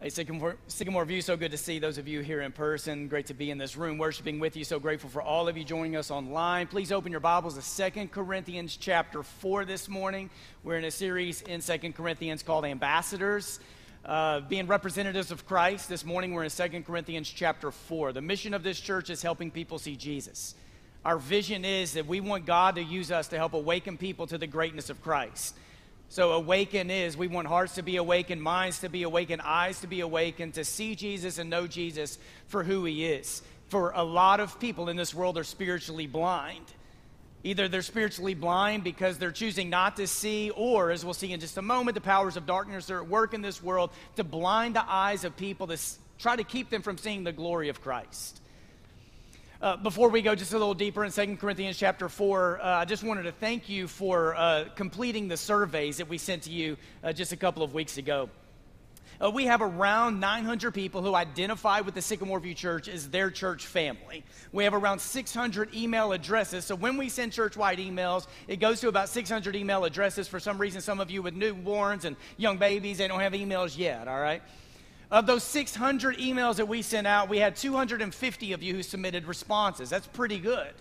Hey, Sycamore, Sycamore View, so good to see those of you here in person. Great to be in this room worshiping with you. So grateful for all of you joining us online. Please open your Bibles to Second Corinthians chapter 4 this morning. We're in a series in Second Corinthians called Ambassadors, uh, being representatives of Christ. This morning we're in Second Corinthians chapter 4. The mission of this church is helping people see Jesus. Our vision is that we want God to use us to help awaken people to the greatness of Christ. So, awaken is we want hearts to be awakened, minds to be awakened, eyes to be awakened, to see Jesus and know Jesus for who he is. For a lot of people in this world are spiritually blind. Either they're spiritually blind because they're choosing not to see, or, as we'll see in just a moment, the powers of darkness are at work in this world to blind the eyes of people to try to keep them from seeing the glory of Christ. Uh, before we go just a little deeper in 2 Corinthians chapter 4, uh, I just wanted to thank you for uh, completing the surveys that we sent to you uh, just a couple of weeks ago. Uh, we have around 900 people who identify with the Sycamore View Church as their church family. We have around 600 email addresses. So when we send church wide emails, it goes to about 600 email addresses. For some reason, some of you with newborns and young babies, they don't have emails yet, all right? Of those 600 emails that we sent out, we had 250 of you who submitted responses. That's pretty good.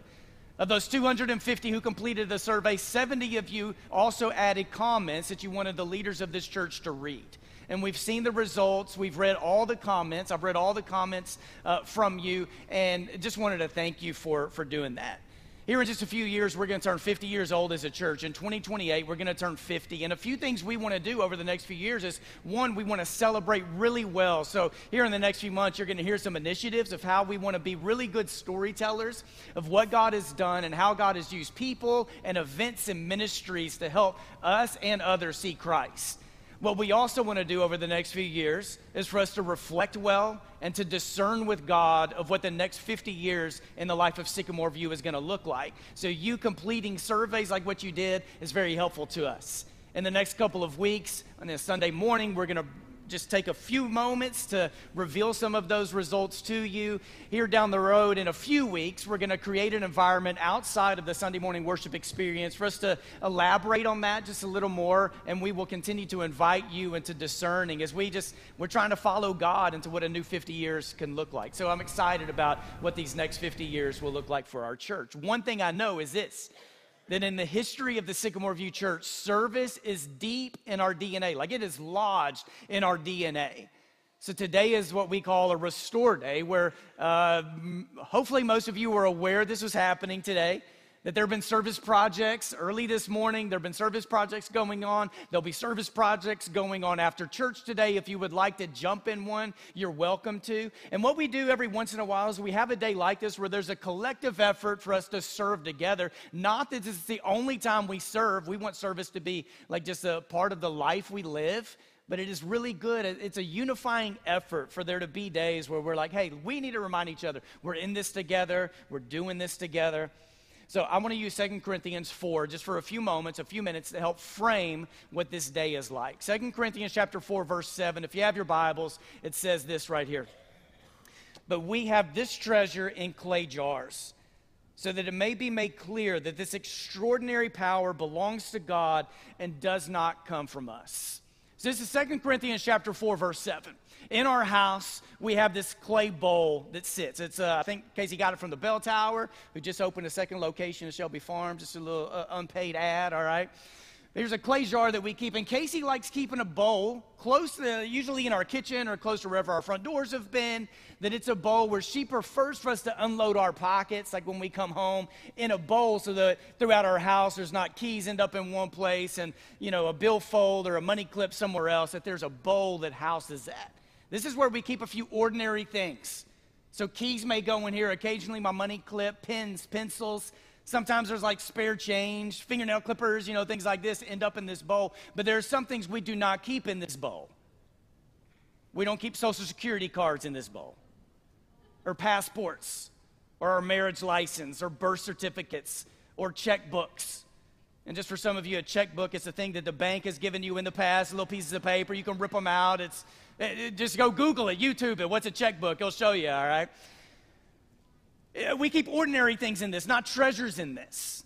Of those 250 who completed the survey, 70 of you also added comments that you wanted the leaders of this church to read. And we've seen the results. We've read all the comments. I've read all the comments uh, from you, and just wanted to thank you for, for doing that. Here in just a few years, we're going to turn 50 years old as a church. In 2028, we're going to turn 50. And a few things we want to do over the next few years is one, we want to celebrate really well. So, here in the next few months, you're going to hear some initiatives of how we want to be really good storytellers of what God has done and how God has used people and events and ministries to help us and others see Christ. What we also want to do over the next few years is for us to reflect well and to discern with God of what the next 50 years in the life of Sycamore View is going to look like. So, you completing surveys like what you did is very helpful to us. In the next couple of weeks, on this Sunday morning, we're going to just take a few moments to reveal some of those results to you. Here down the road, in a few weeks, we're going to create an environment outside of the Sunday morning worship experience for us to elaborate on that just a little more, and we will continue to invite you into discerning as we just we're trying to follow God into what a new 50 years can look like. So I'm excited about what these next 50 years will look like for our church. One thing I know is this that in the history of the Sycamore View Church, service is deep in our DNA, like it is lodged in our DNA. So today is what we call a restore day, where uh, hopefully most of you are aware this was happening today that there have been service projects early this morning. There have been service projects going on. There'll be service projects going on after church today. If you would like to jump in one, you're welcome to. And what we do every once in a while is we have a day like this where there's a collective effort for us to serve together. Not that this is the only time we serve. We want service to be like just a part of the life we live but it is really good. It's a unifying effort for there to be days where we're like, hey, we need to remind each other we're in this together, we're doing this together. So I want to use 2 Corinthians 4 just for a few moments, a few minutes to help frame what this day is like. 2 Corinthians chapter 4 verse 7. If you have your Bibles, it says this right here. But we have this treasure in clay jars, so that it may be made clear that this extraordinary power belongs to God and does not come from us. So this is 2 Corinthians chapter 4 verse 7 in our house, we have this clay bowl that sits. It's, uh, I think Casey got it from the Bell Tower, who just opened a second location in Shelby Farms. just a little uh, unpaid ad, all right? There's a clay jar that we keep, and Casey likes keeping a bowl close to, usually in our kitchen or close to wherever our front doors have been, that it's a bowl where she prefers for us to unload our pockets, like when we come home, in a bowl so that throughout our house there's not keys end up in one place and, you know, a billfold or a money clip somewhere else, that there's a bowl that houses that. This is where we keep a few ordinary things. So keys may go in here, occasionally my money clip, pens, pencils. Sometimes there's like spare change, fingernail clippers, you know, things like this end up in this bowl. But there are some things we do not keep in this bowl. We don't keep social security cards in this bowl, or passports, or our marriage license, or birth certificates, or checkbooks. And just for some of you, a checkbook is a thing that the bank has given you in the past, little pieces of paper. You can rip them out. It's it, just go Google it, YouTube it. What's a checkbook? It'll show you, all right? Uh, we keep ordinary things in this, not treasures in this.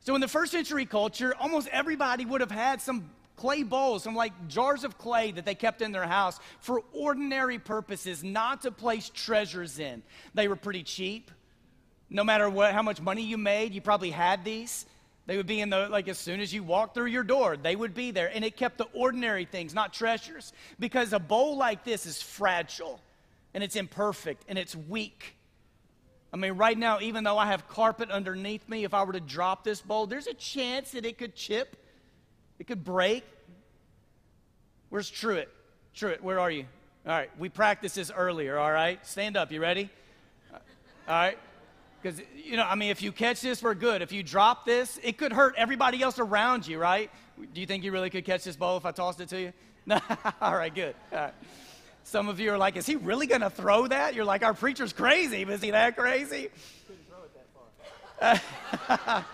So in the first century culture, almost everybody would have had some clay bowls, some like jars of clay that they kept in their house for ordinary purposes, not to place treasures in. They were pretty cheap. No matter what, how much money you made, you probably had these. They would be in the, like, as soon as you walked through your door, they would be there. And it kept the ordinary things, not treasures. Because a bowl like this is fragile and it's imperfect and it's weak. I mean, right now, even though I have carpet underneath me, if I were to drop this bowl, there's a chance that it could chip, it could break. Where's Truett? Truett, where are you? All right, we practiced this earlier, all right? Stand up, you ready? All right. Because, you know, I mean, if you catch this, we're good. If you drop this, it could hurt everybody else around you, right? Do you think you really could catch this bowl if I tossed it to you? No? All right, good. All right. Some of you are like, is he really going to throw that? You're like, our preacher's crazy. Is he that crazy? Couldn't throw it that far.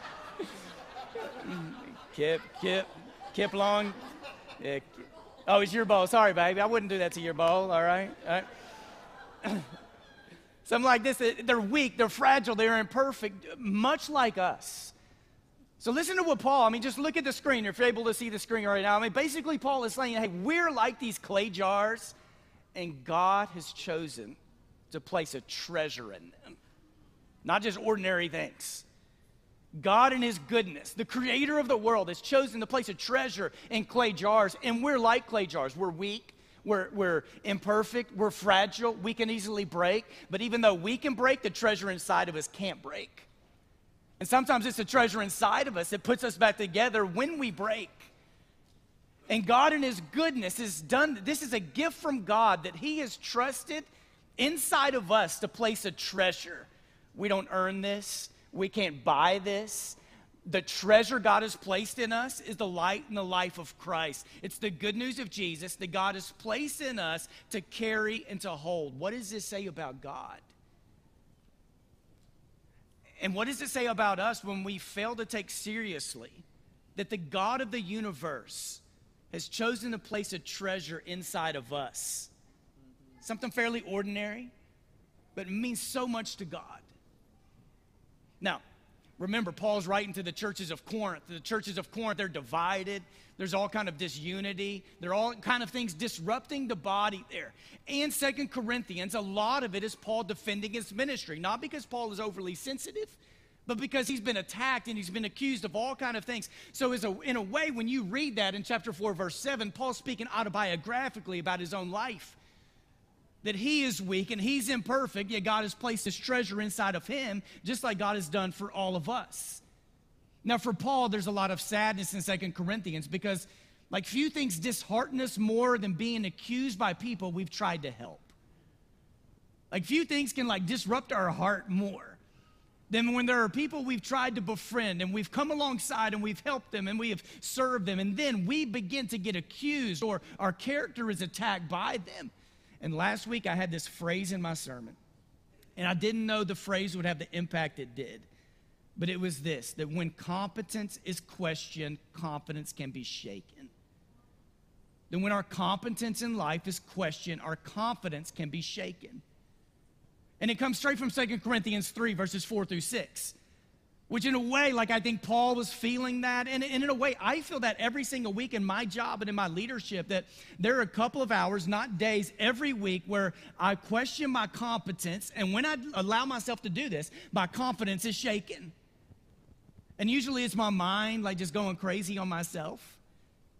Kip, Kip, Kip Long. Yeah. Oh, it's your bowl. Sorry, baby. I wouldn't do that to your bowl, all right? All right. Something like this, they're weak, they're fragile, they're imperfect, much like us. So listen to what Paul, I mean, just look at the screen if you're able to see the screen right now. I mean, basically, Paul is saying, hey, we're like these clay jars, and God has chosen to place a treasure in them, not just ordinary things. God, in His goodness, the creator of the world, has chosen to place a treasure in clay jars, and we're like clay jars. We're weak, we're, we're imperfect, we're fragile, we can easily break. But even though we can break, the treasure inside of us can't break. And sometimes it's the treasure inside of us that puts us back together when we break. And God, in His goodness, has done this is a gift from God that He has trusted inside of us to place a treasure. We don't earn this, we can't buy this the treasure God has placed in us is the light and the life of Christ. It's the good news of Jesus that God has placed in us to carry and to hold. What does this say about God? And what does it say about us when we fail to take seriously that the God of the universe has chosen to place a treasure inside of us? Something fairly ordinary, but it means so much to God. Now, Remember, Paul's writing to the churches of Corinth. The churches of Corinth, they're divided. There's all kind of disunity. There are all kind of things disrupting the body there. And Second Corinthians, a lot of it is Paul defending his ministry, not because Paul is overly sensitive, but because he's been attacked and he's been accused of all kind of things. So, a, in a way, when you read that in chapter 4, verse 7, Paul's speaking autobiographically about his own life that he is weak and he's imperfect, yet God has placed his treasure inside of him, just like God has done for all of us. Now, for Paul, there's a lot of sadness in Second Corinthians because, like, few things dishearten us more than being accused by people we've tried to help. Like, few things can, like, disrupt our heart more than when there are people we've tried to befriend and we've come alongside and we've helped them and we have served them, and then we begin to get accused or our character is attacked by them. And last week I had this phrase in my sermon, and I didn't know the phrase would have the impact it did. But it was this that when competence is questioned, confidence can be shaken. Then, when our competence in life is questioned, our confidence can be shaken. And it comes straight from 2 Corinthians 3, verses 4 through 6. Which, in a way, like I think Paul was feeling that. And, and, in a way, I feel that every single week in my job and in my leadership, that there are a couple of hours, not days, every week where I question my competence. And when I allow myself to do this, my confidence is shaken. And usually it's my mind, like just going crazy on myself.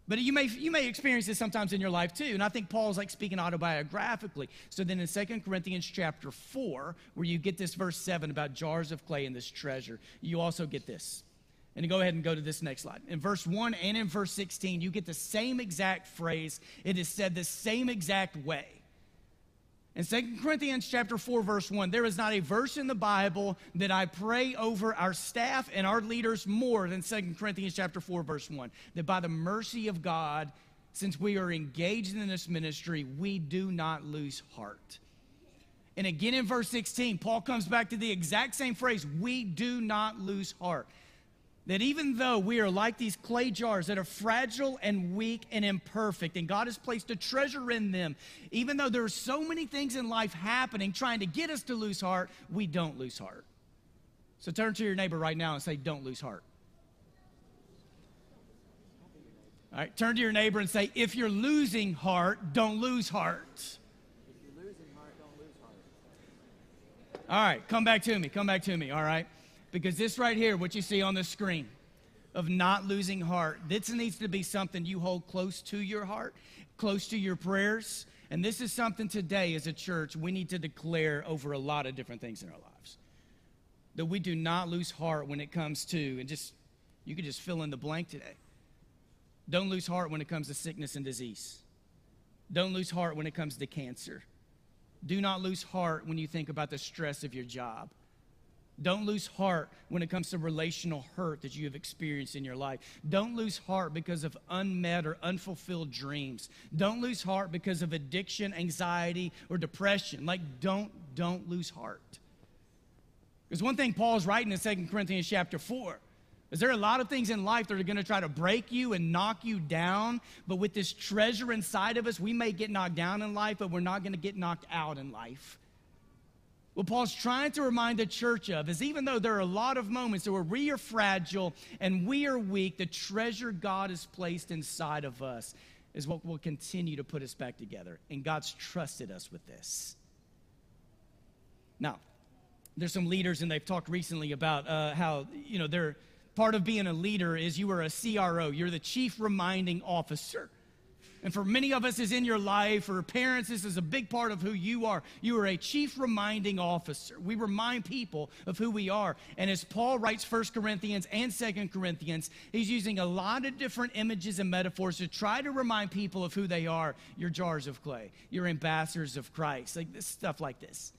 But you may, you may experience this sometimes in your life too. And I think Paul's like speaking autobiographically. So then in 2 Corinthians chapter 4, where you get this verse 7 about jars of clay and this treasure, you also get this. And go ahead and go to this next slide. In verse 1 and in verse 16, you get the same exact phrase. It is said the same exact way. In 2 Corinthians chapter 4 verse 1, there is not a verse in the Bible that I pray over our staff and our leaders more than 2 Corinthians chapter 4 verse 1. That by the mercy of God, since we are engaged in this ministry, we do not lose heart. And again in verse 16, Paul comes back to the exact same phrase, we do not lose heart that even though we are like these clay jars that are fragile and weak and imperfect, and God has placed a treasure in them, even though there are so many things in life happening trying to get us to lose heart, we don't lose heart. So turn to your neighbor right now and say, Don't lose heart. All right, turn to your neighbor and say, if you're losing heart, don't lose heart. If you're losing heart, don't lose heart. All right, come back to me. Come back to me. All right. Because this right here, what you see on the screen of not losing heart, this needs to be something you hold close to your heart, close to your prayers. And this is something today as a church we need to declare over a lot of different things in our lives. That we do not lose heart when it comes to, and just, you could just fill in the blank today. Don't lose heart when it comes to sickness and disease. Don't lose heart when it comes to cancer. Do not lose heart when you think about the stress of your job. Don't lose heart when it comes to relational hurt that you have experienced in your life. Don't lose heart because of unmet or unfulfilled dreams. Don't lose heart because of addiction, anxiety, or depression. Like don't don't lose heart. Because one thing Paul's writing in 2 Corinthians chapter 4 is there are a lot of things in life that are going to try to break you and knock you down, but with this treasure inside of us, we may get knocked down in life, but we're not going to get knocked out in life. What Paul's trying to remind the church of is even though there are a lot of moments where we are fragile and we are weak, the treasure God has placed inside of us is what will continue to put us back together. And God's trusted us with this. Now, there's some leaders, and they've talked recently about uh, how, you know, they're part of being a leader is you are a CRO, you're the chief reminding officer. And for many of us, is in your life, or parents, this is a big part of who you are. You are a chief reminding officer. We remind people of who we are. And as Paul writes First Corinthians and Second Corinthians, he's using a lot of different images and metaphors to try to remind people of who they are. You're jars of clay, you're ambassadors of Christ, like this stuff like this.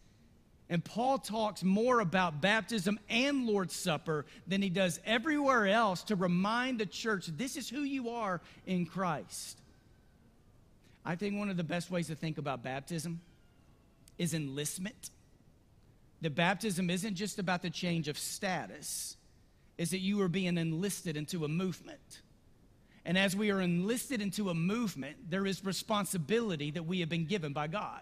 And Paul talks more about baptism and Lord's Supper than he does everywhere else to remind the church this is who you are in Christ. I think one of the best ways to think about baptism is enlistment. The baptism isn't just about the change of status, is that you are being enlisted into a movement. And as we are enlisted into a movement, there is responsibility that we have been given by God.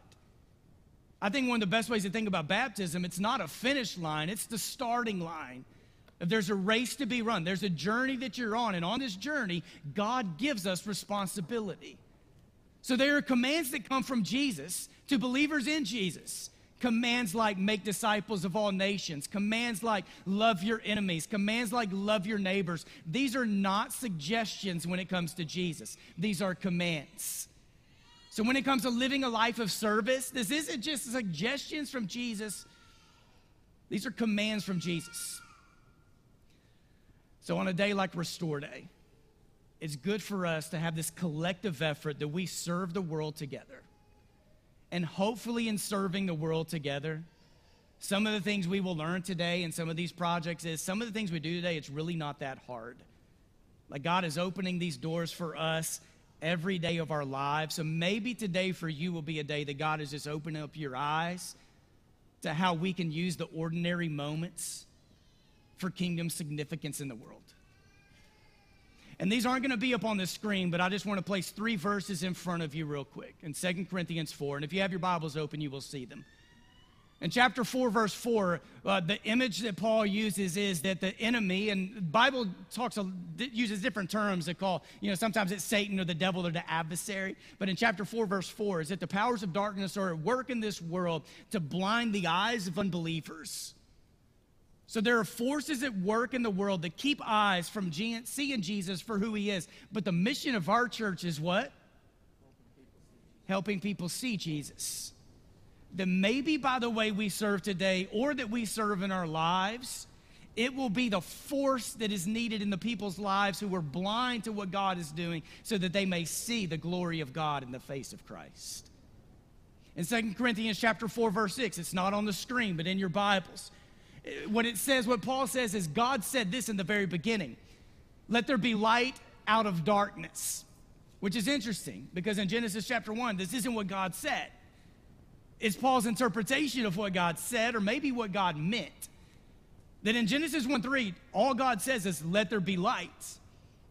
I think one of the best ways to think about baptism, it's not a finish line, it's the starting line. If there's a race to be run, there's a journey that you're on, and on this journey, God gives us responsibility. So there are commands that come from Jesus to believers in Jesus. Commands like make disciples of all nations, commands like love your enemies, commands like love your neighbors. These are not suggestions when it comes to Jesus, these are commands. So, when it comes to living a life of service, this isn't just suggestions from Jesus, these are commands from Jesus. So, on a day like Restore Day, it's good for us to have this collective effort that we serve the world together. And hopefully, in serving the world together, some of the things we will learn today in some of these projects is some of the things we do today, it's really not that hard. Like God is opening these doors for us every day of our lives. So maybe today for you will be a day that God is just opening up your eyes to how we can use the ordinary moments for kingdom significance in the world. And these aren't going to be up on the screen, but I just want to place three verses in front of you real quick in 2 Corinthians 4. And if you have your Bibles open, you will see them. In chapter 4, verse 4, uh, the image that Paul uses is that the enemy, and the Bible talks, uses different terms that call, you know, sometimes it's Satan or the devil or the adversary. But in chapter 4, verse 4, is that the powers of darkness are at work in this world to blind the eyes of unbelievers. So there are forces at work in the world that keep eyes from seeing Jesus for who he is. But the mission of our church is what? Helping people see Jesus that maybe by the way we serve today or that we serve in our lives, it will be the force that is needed in the people's lives who are blind to what God is doing so that they may see the glory of God in the face of Christ. In 2 Corinthians chapter 4 verse 6, it's not on the screen but in your Bibles. What it says, what Paul says is God said this in the very beginning. Let there be light out of darkness. Which is interesting because in Genesis chapter 1, this isn't what God said It's Paul's interpretation of what God said, or maybe what God meant. That in Genesis 1 3, all God says is, let there be light.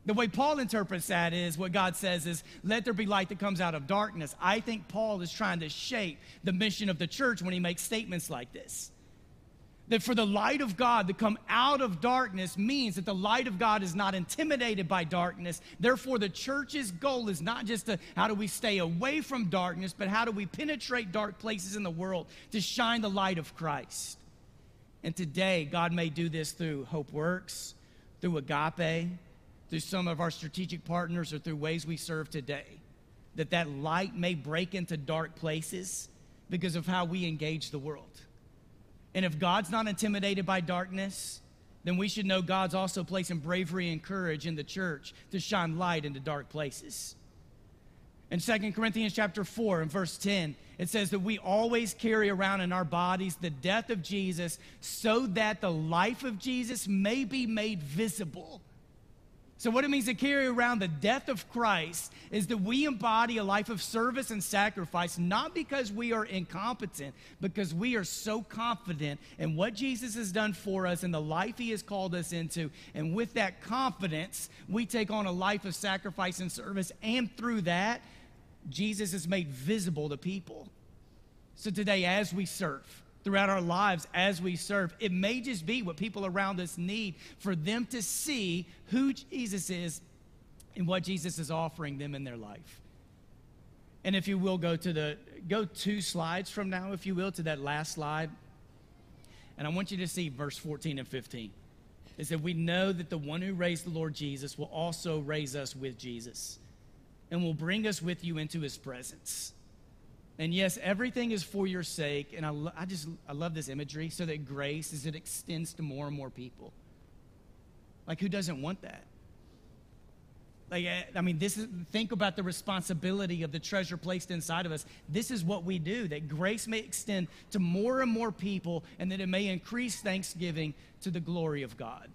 The way Paul interprets that is what God says is, let there be light that comes out of darkness. I think Paul is trying to shape the mission of the church when he makes statements like this. That for the light of God to come out of darkness means that the light of God is not intimidated by darkness. Therefore, the church's goal is not just to how do we stay away from darkness, but how do we penetrate dark places in the world to shine the light of Christ. And today, God may do this through Hope Works, through Agape, through some of our strategic partners, or through ways we serve today. That that light may break into dark places because of how we engage the world. And if God's not intimidated by darkness, then we should know God's also placing bravery and courage in the church to shine light into dark places. In 2 Corinthians chapter 4 and verse 10, it says that we always carry around in our bodies the death of Jesus so that the life of Jesus may be made visible so, what it means to carry around the death of Christ is that we embody a life of service and sacrifice, not because we are incompetent, because we are so confident in what Jesus has done for us and the life he has called us into. And with that confidence, we take on a life of sacrifice and service. And through that, Jesus is made visible to people. So, today, as we serve, throughout our lives as we serve. It may just be what people around us need for them to see who Jesus is and what Jesus is offering them in their life. And if you will go to the go two slides from now if you will to that last slide. And I want you to see verse 14 and 15. It said, we know that the one who raised the Lord Jesus will also raise us with Jesus and will bring us with you into his presence. And yes, everything is for your sake. And I, lo- I just, I love this imagery so that grace, as it extends to more and more people. Like, who doesn't want that? Like, eh, I mean, this is, think about the responsibility of the treasure placed inside of us. This is what we do, that grace may extend to more and more people and that it may increase thanksgiving to the glory of God.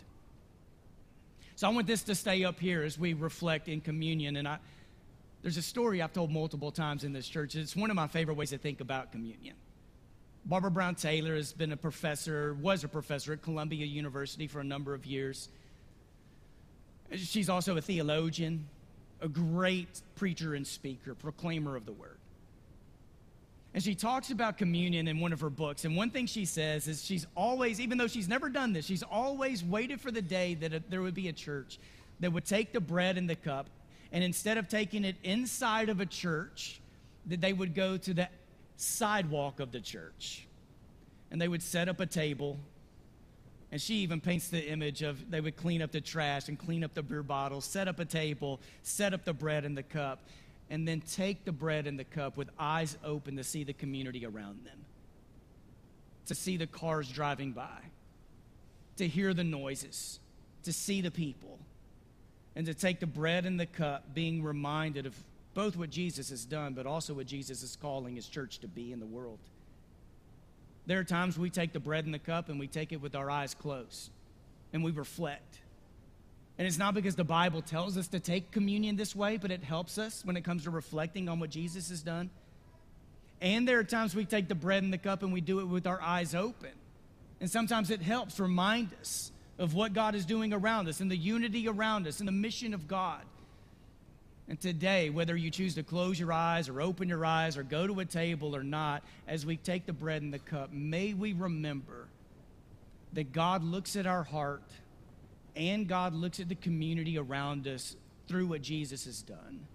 So I want this to stay up here as we reflect in communion. And I, there's a story I've told multiple times in this church. It's one of my favorite ways to think about communion. Barbara Brown Taylor has been a professor, was a professor at Columbia University for a number of years. She's also a theologian, a great preacher and speaker, proclaimer of the word. And she talks about communion in one of her books. And one thing she says is she's always, even though she's never done this, she's always waited for the day that there would be a church that would take the bread and the cup and instead of taking it inside of a church, that they would go to the sidewalk of the church. And they would set up a table. And she even paints the image of they would clean up the trash and clean up the beer bottles, set up a table, set up the bread and the cup, and then take the bread and the cup with eyes open to see the community around them, to see the cars driving by, to hear the noises, to see the people and to take the bread and the cup, being reminded of both what Jesus has done, but also what Jesus is calling his church to be in the world. There are times we take the bread and the cup and we take it with our eyes closed and we reflect. And it's not because the Bible tells us to take communion this way, but it helps us when it comes to reflecting on what Jesus has done. And there are times we take the bread and the cup and we do it with our eyes open. And sometimes it helps remind us of what God is doing around us and the unity around us and the mission of God. And today, whether you choose to close your eyes or open your eyes or go to a table or not, as we take the bread and the cup, may we remember that God looks at our heart and God looks at the community around us through what Jesus has done.